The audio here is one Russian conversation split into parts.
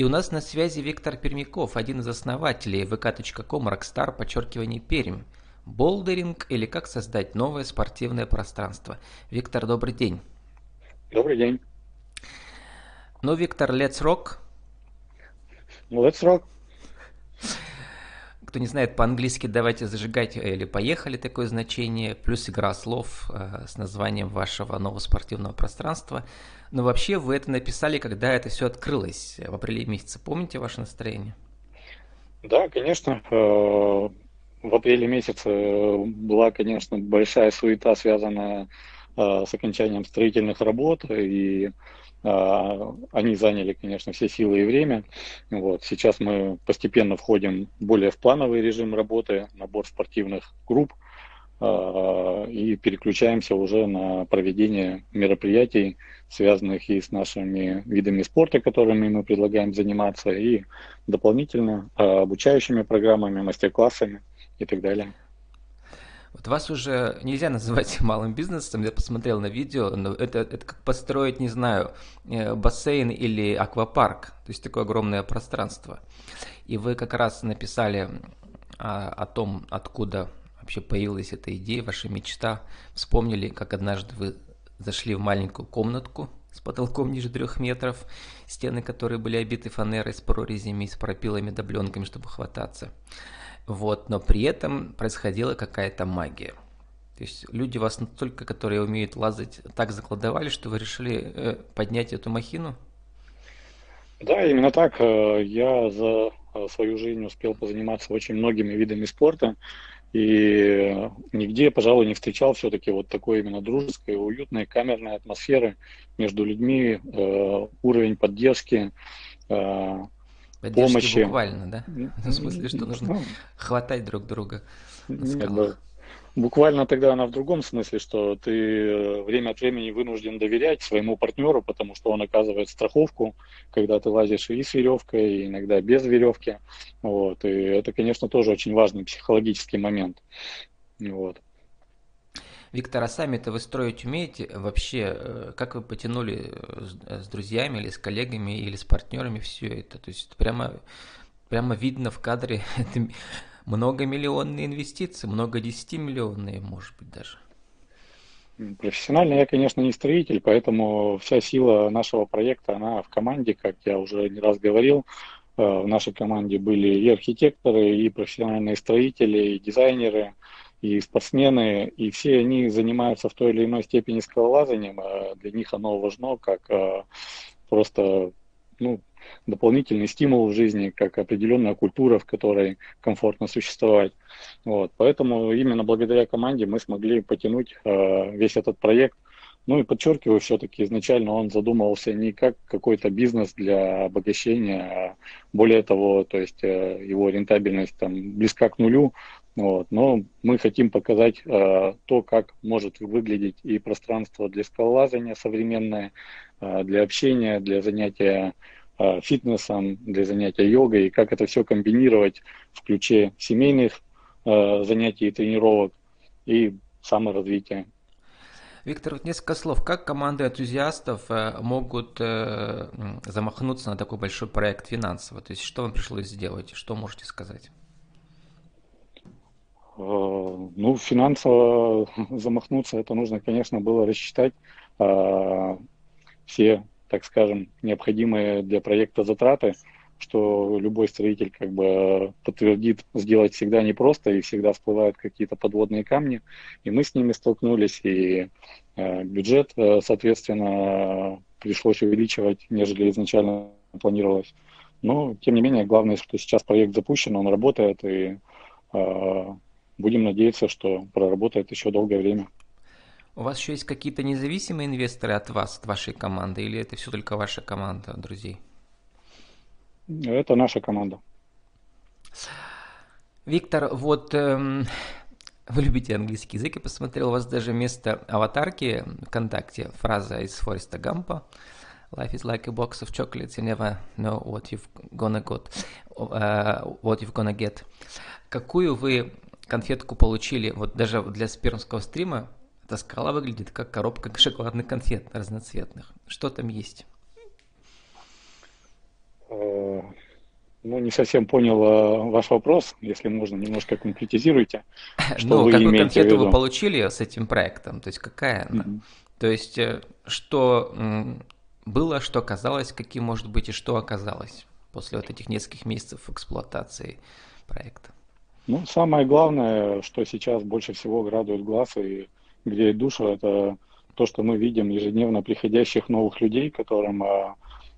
И у нас на связи Виктор Пермяков, один из основателей vk.com Rockstar, подчеркивание Пермь. Болдеринг или как создать новое спортивное пространство. Виктор, добрый день. Добрый день. Ну, Виктор, let's rock. Let's rock. Кто не знает по-английски, давайте зажигать или поехали такое значение, плюс игра слов э, с названием вашего нового спортивного пространства. Но вообще вы это написали, когда это все открылось, в апреле месяце. Помните ваше настроение? Да, конечно. Э, в апреле месяце была, конечно, большая суета, связанная э, с окончанием строительных работ, и а, они заняли, конечно, все силы и время. Вот. Сейчас мы постепенно входим более в плановый режим работы, набор спортивных групп а, и переключаемся уже на проведение мероприятий, связанных и с нашими видами спорта, которыми мы предлагаем заниматься, и дополнительно обучающими программами, мастер-классами и так далее. Вот вас уже нельзя называть малым бизнесом, я посмотрел на видео, но это, это как построить, не знаю, э, бассейн или аквапарк, то есть такое огромное пространство. И вы как раз написали о, о том, откуда вообще появилась эта идея, ваша мечта. Вспомнили, как однажды вы зашли в маленькую комнатку с потолком ниже трех метров, стены, которые были обиты фанерой с прорезями, с пропилами, дубленками, чтобы хвататься. Вот, но при этом происходила какая-то магия. То есть люди вас настолько, которые умеют лазать, так закладывали, что вы решили э, поднять эту махину? Да, именно так. Э, я за э, свою жизнь успел позаниматься очень многими видами спорта. И нигде, пожалуй, не встречал все-таки вот такой именно дружеской, уютной, камерной атмосферы между людьми, э, уровень поддержки, э, Поддержки помощи. буквально, да? В смысле, что нужно ну, хватать друг друга. Бы, буквально тогда она в другом смысле, что ты э, время от времени вынужден доверять своему партнеру, потому что он оказывает страховку, когда ты лазишь и с веревкой, и иногда без веревки. Вот. И это, конечно, тоже очень важный психологический момент. Вот. Виктор, а сами-то вы строить умеете? Вообще, э, как вы потянули э, с друзьями или с коллегами или с партнерами все это? То есть прямо, прямо видно в кадре это многомиллионные инвестиции, много десятимиллионные, может быть, даже. Профессионально я, конечно, не строитель, поэтому вся сила нашего проекта, она в команде, как я уже не раз говорил. Э, в нашей команде были и архитекторы, и профессиональные строители, и дизайнеры, и спортсмены, и все они занимаются в той или иной степени скалолазанием, а для них оно важно как а, просто ну, дополнительный стимул в жизни, как определенная культура, в которой комфортно существовать. Вот. Поэтому именно благодаря команде мы смогли потянуть э, весь этот проект. Ну и подчеркиваю, все-таки изначально он задумывался не как какой-то бизнес для обогащения, а более того, то есть э, его рентабельность там близка к нулю, вот. Но мы хотим показать э, то, как может выглядеть и пространство для скалолазания современное, э, для общения, для занятия э, фитнесом, для занятия йогой, и как это все комбинировать в ключе семейных э, занятий и тренировок и саморазвития. Виктор, вот несколько слов. Как команды энтузиастов э, могут э, замахнуться на такой большой проект финансово? То есть что вам пришлось сделать? Что можете сказать? Э, ну, финансово замахнуться, это нужно, конечно, было рассчитать э, все, так скажем, необходимые для проекта затраты, что любой строитель как бы подтвердит, сделать всегда непросто, и всегда всплывают какие-то подводные камни, и мы с ними столкнулись, и э, бюджет, соответственно, пришлось увеличивать, нежели изначально планировалось. Но, тем не менее, главное, что сейчас проект запущен, он работает, и будем надеяться, что проработает еще долгое время. У вас еще есть какие-то независимые инвесторы от вас, от вашей команды, или это все только ваша команда друзей? Это наша команда. Виктор, вот эм, вы любите английский язык, я посмотрел, у вас даже вместо аватарки ВКонтакте фраза из Фореста Гампа Life is like a box of chocolates, you never know what you've gonna get. Uh, what you've gonna get. Какую вы конфетку получили, вот даже для спермского стрима, эта скала выглядит как коробка шоколадных конфет разноцветных. Что там есть? Ну, не совсем понял э, ваш вопрос, если можно, немножко конкретизируйте. Что ну, вы какую конфету вы получили с этим проектом? То есть какая она? Mm-hmm. То есть э, что было, что оказалось, каким может быть и что оказалось после вот этих нескольких месяцев эксплуатации проекта? Ну, самое главное, что сейчас больше всего радует глаз и греет душу, это то, что мы видим ежедневно приходящих новых людей, которым а,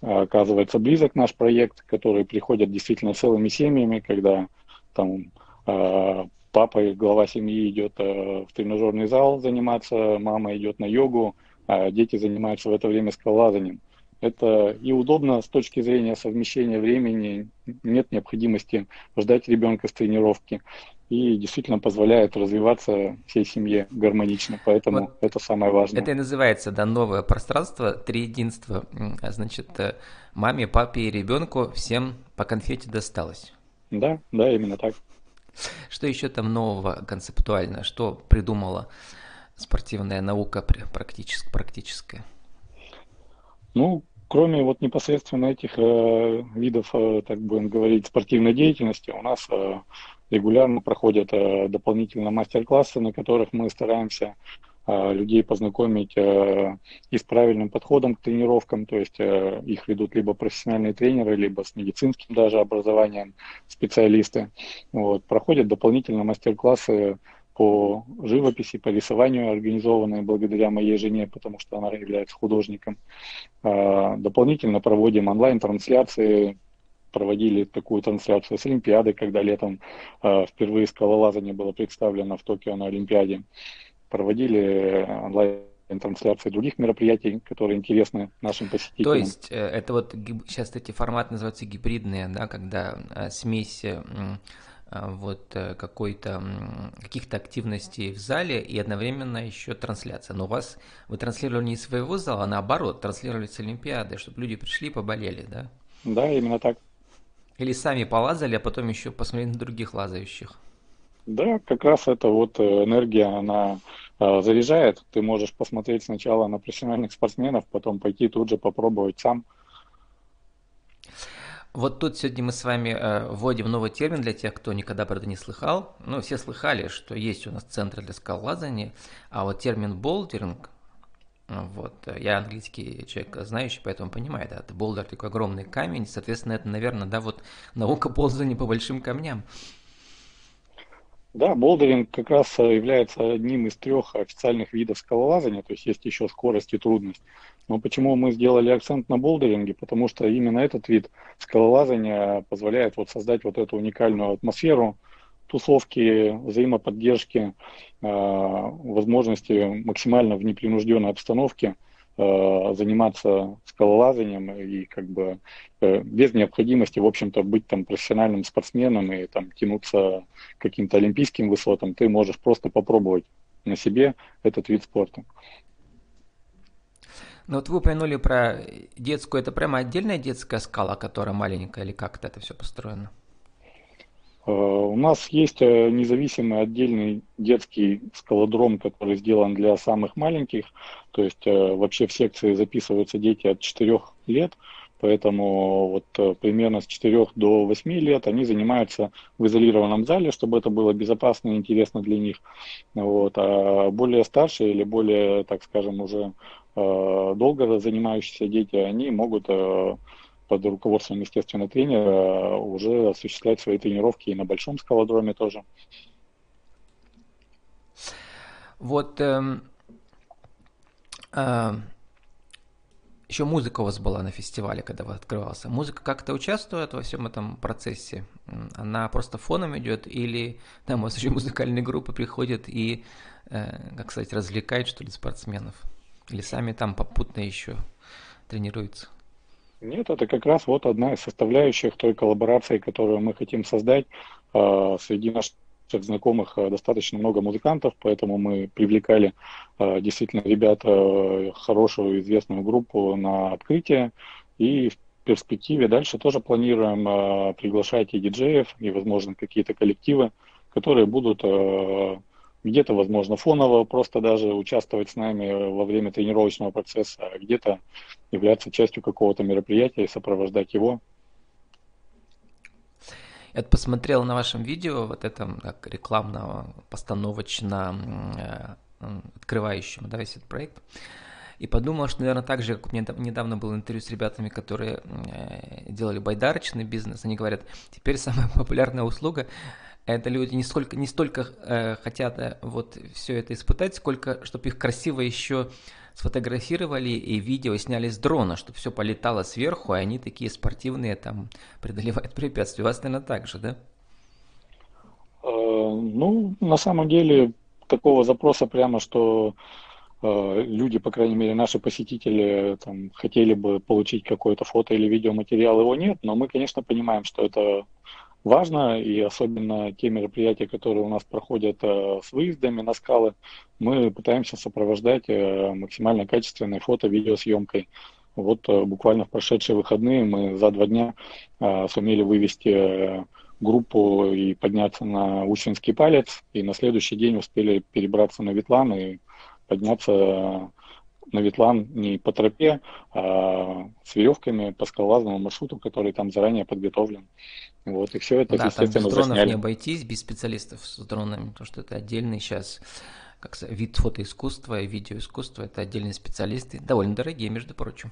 а, оказывается близок наш проект, которые приходят действительно целыми семьями, когда там а, папа, глава семьи идет в тренажерный зал заниматься, мама идет на йогу, а дети занимаются в это время скалолазанием. Это и удобно с точки зрения совмещения времени, нет необходимости ждать ребенка с тренировки и действительно позволяет развиваться всей семье гармонично. Поэтому вот это самое важное. Это и называется, да, новое пространство, три единства. Значит, э, маме, папе и ребенку всем по конфете досталось. Да, да, именно так. Что еще там нового концептуально? Что придумала спортивная наука практически, практическая? Ну, кроме вот непосредственно этих э, видов, э, так будем говорить, спортивной деятельности, у нас э, регулярно проходят э, дополнительно мастер-классы, на которых мы стараемся э, людей познакомить э, и с правильным подходом к тренировкам, то есть э, их ведут либо профессиональные тренеры, либо с медицинским даже образованием специалисты. Вот. Проходят дополнительно мастер-классы по живописи, по рисованию, организованные благодаря моей жене, потому что она является художником. А, дополнительно проводим онлайн-трансляции, проводили такую трансляцию с Олимпиады, когда летом а, впервые скалолазание было представлено в Токио на Олимпиаде. Проводили онлайн трансляции других мероприятий, которые интересны нашим посетителям. То есть э, это вот сейчас эти форматы называются гибридные, да, когда э, смесь а, вот э, какой-то каких-то активностей в зале и одновременно еще трансляция. Но у вас вы транслировали не из своего зала, а наоборот, транслировали с Олимпиады, чтобы люди пришли и поболели, да? Да, именно так. Или сами полазали, а потом еще посмотрели на других лазающих. Да, как раз это вот э, энергия, она э, заряжает. Ты можешь посмотреть сначала на профессиональных спортсменов, потом пойти тут же попробовать сам. Вот тут сегодня мы с вами э, вводим новый термин для тех, кто никогда, правда, не слыхал. Ну, все слыхали, что есть у нас центры для скалолазания, а вот термин болдеринг, вот, я английский человек знающий, поэтому понимаю, да, это болдер такой огромный камень, соответственно, это, наверное, да, вот наука ползания по большим камням. Да, болдеринг как раз э, является одним из трех официальных видов скалолазания, то есть есть еще скорость и трудность. Но почему мы сделали акцент на болдеринге? Потому что именно этот вид скалолазания позволяет вот создать вот эту уникальную атмосферу, тусовки, взаимоподдержки, э, возможности максимально в непринужденной обстановке заниматься скалолазанием и как бы э, без необходимости, в общем-то, быть там профессиональным спортсменом и там тянуться к каким-то олимпийским высотам, ты можешь просто попробовать на себе этот вид спорта. Ну вот вы упомянули про детскую, это прямо отдельная детская скала, которая маленькая, или как это все построено? Э, у нас есть э, независимый отдельный детский скалодром, который сделан для самых маленьких. То есть э, вообще в секции записываются дети от 4 лет, поэтому вот примерно с 4 до 8 лет они занимаются в изолированном зале, чтобы это было безопасно и интересно для них. Вот. А более старшие или более, так скажем, уже долго занимающиеся дети, они могут под руководством, естественно, тренера уже осуществлять свои тренировки и на большом скалодроме тоже. Вот э, э, еще музыка у вас была на фестивале, когда вы открывался. Музыка как-то участвует во всем этом процессе? Она просто фоном идет или там у вас еще музыкальные группы приходят и, э, как сказать, развлекают, что ли, спортсменов? Или сами там попутно еще тренируются? Нет, это как раз вот одна из составляющих той коллаборации, которую мы хотим создать. А, среди наших знакомых а, достаточно много музыкантов, поэтому мы привлекали а, действительно ребят хорошую известную группу на открытие. И в перспективе дальше тоже планируем приглашать и диджеев, и, возможно, какие-то коллективы, которые будут где-то, возможно, фоново просто даже участвовать с нами во время тренировочного процесса, а где-то являться частью какого-то мероприятия и сопровождать его. Я посмотрел на вашем видео, вот этом как рекламного, постановочно открывающем, да, весь этот проект. И подумал, что, наверное, так же, как у меня недавно было интервью с ребятами, которые делали байдарочный бизнес, они говорят, теперь самая популярная услуга это люди не столько, не столько э, хотят э, вот все это испытать, сколько чтобы их красиво еще сфотографировали и видео сняли с дрона, чтобы все полетало сверху, а они такие спортивные, там, преодолевают препятствия. У вас, наверное, так же, да? Э, ну, на самом деле, такого запроса прямо, что э, люди, по крайней мере, наши посетители там, хотели бы получить какое-то фото или видеоматериал, его нет, но мы, конечно, понимаем, что это важно, и особенно те мероприятия, которые у нас проходят э, с выездами на скалы, мы пытаемся сопровождать э, максимально качественной фото-видеосъемкой. Вот э, буквально в прошедшие выходные мы за два дня сумели вывести группу и подняться на Усинский палец, и на следующий день успели перебраться на Ветлан и подняться на Ветлан не по тропе, а с веревками по скалолазному маршруту, который там заранее подготовлен. Вот, и все это, да, естественно, там без дронов засняли. не обойтись, без специалистов с дронами, потому что это отдельный сейчас как вид фотоискусства и видеоискусства, это отдельные специалисты, довольно дорогие, между прочим.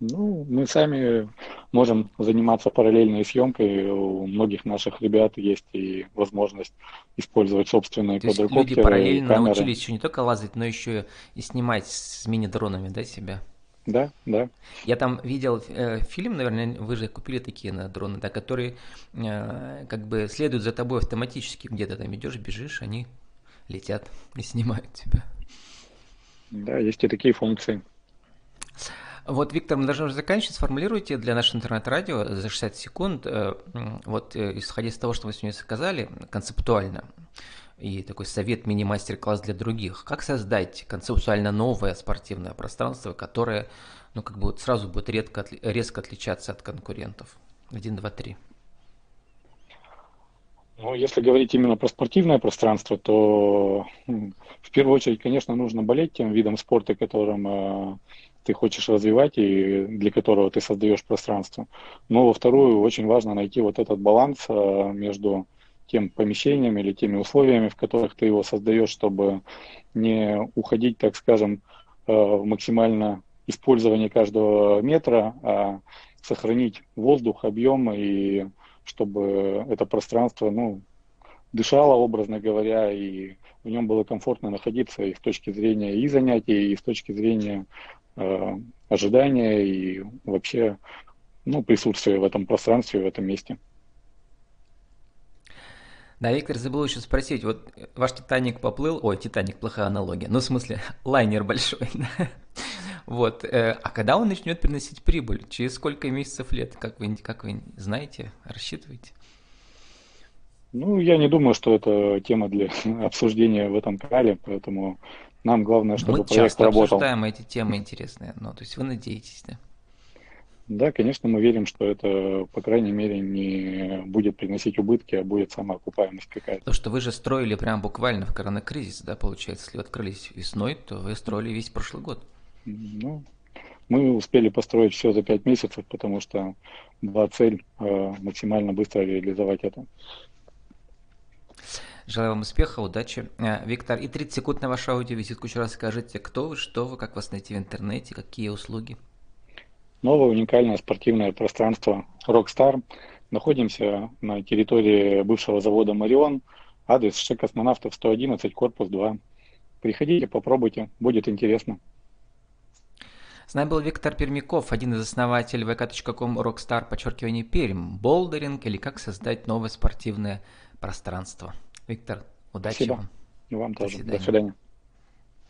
Ну, мы сами можем заниматься параллельной съемкой. У многих наших ребят есть и возможность использовать собственные То квадрокоптеры. Есть люди параллельно камеры. научились еще не только лазать, но еще и снимать с мини-дронами, да, себя? Да, да. Я там видел э, фильм, наверное, вы же купили такие на дроны, да, которые э, как бы следуют за тобой автоматически, где то там идешь, бежишь, они летят и снимают тебя. Да, есть и такие функции. Вот, Виктор, мы должны уже заканчивать. Сформулируйте для нашего интернет-радио за 60 секунд, э, вот э, исходя из того, что вы сегодня сказали, концептуально, и такой совет мини-мастер-класс для других. Как создать концептуально новое спортивное пространство, которое, ну, как бы вот сразу будет редко, резко отличаться от конкурентов? Один, два, три. Ну, если говорить именно про спортивное пространство, то в первую очередь, конечно, нужно болеть тем видом спорта, которым э, ты хочешь развивать и для которого ты создаешь пространство. Но во вторую очень важно найти вот этот баланс э, между тем помещением или теми условиями, в которых ты его создаешь, чтобы не уходить, так скажем, э, в максимально использование каждого метра, а сохранить воздух, объем и чтобы это пространство, ну, дышало, образно говоря, и в нем было комфортно находиться и с точки зрения и занятий, и с точки зрения Э, ожидания и вообще ну, присутствие в этом пространстве, в этом месте. Да, Виктор, забыл еще спросить, вот ваш Титаник поплыл, ой, Титаник, плохая аналогия, ну, в смысле, лайнер большой, да? Вот, э, а когда он начнет приносить прибыль? Через сколько месяцев лет, как вы, как вы знаете, рассчитываете? Ну, я не думаю, что это тема для обсуждения в этом канале, поэтому нам главное, чтобы Мы проект часто работал. обсуждаем эти темы интересные, ну, то есть вы надеетесь, да? Да, конечно, мы верим, что это, по крайней мере, не будет приносить убытки, а будет самоокупаемость какая-то. То, что вы же строили прям буквально в коронакризис, да, получается, если вы открылись весной, то вы строили весь прошлый год. Ну, мы успели построить все за пять месяцев, потому что была цель э, максимально быстро реализовать это. Желаю вам успеха, удачи. Э, Виктор, и 30 секунд на вашу аудиовизитку. Еще раз скажите, кто вы, что вы, как вас найти в интернете, какие услуги? Новое уникальное спортивное пространство Rockstar. Находимся на территории бывшего завода «Марион». Адрес ШИ космонавтов 111, корпус 2. Приходите, попробуйте, будет интересно. С нами был Виктор Пермяков, один из основателей vk.com Rockstar, подчеркивание Перм, болдеринг или как создать новое спортивное пространство. Виктор, удачи Спасибо. вам. И вам До тоже. Свидания. До свидания.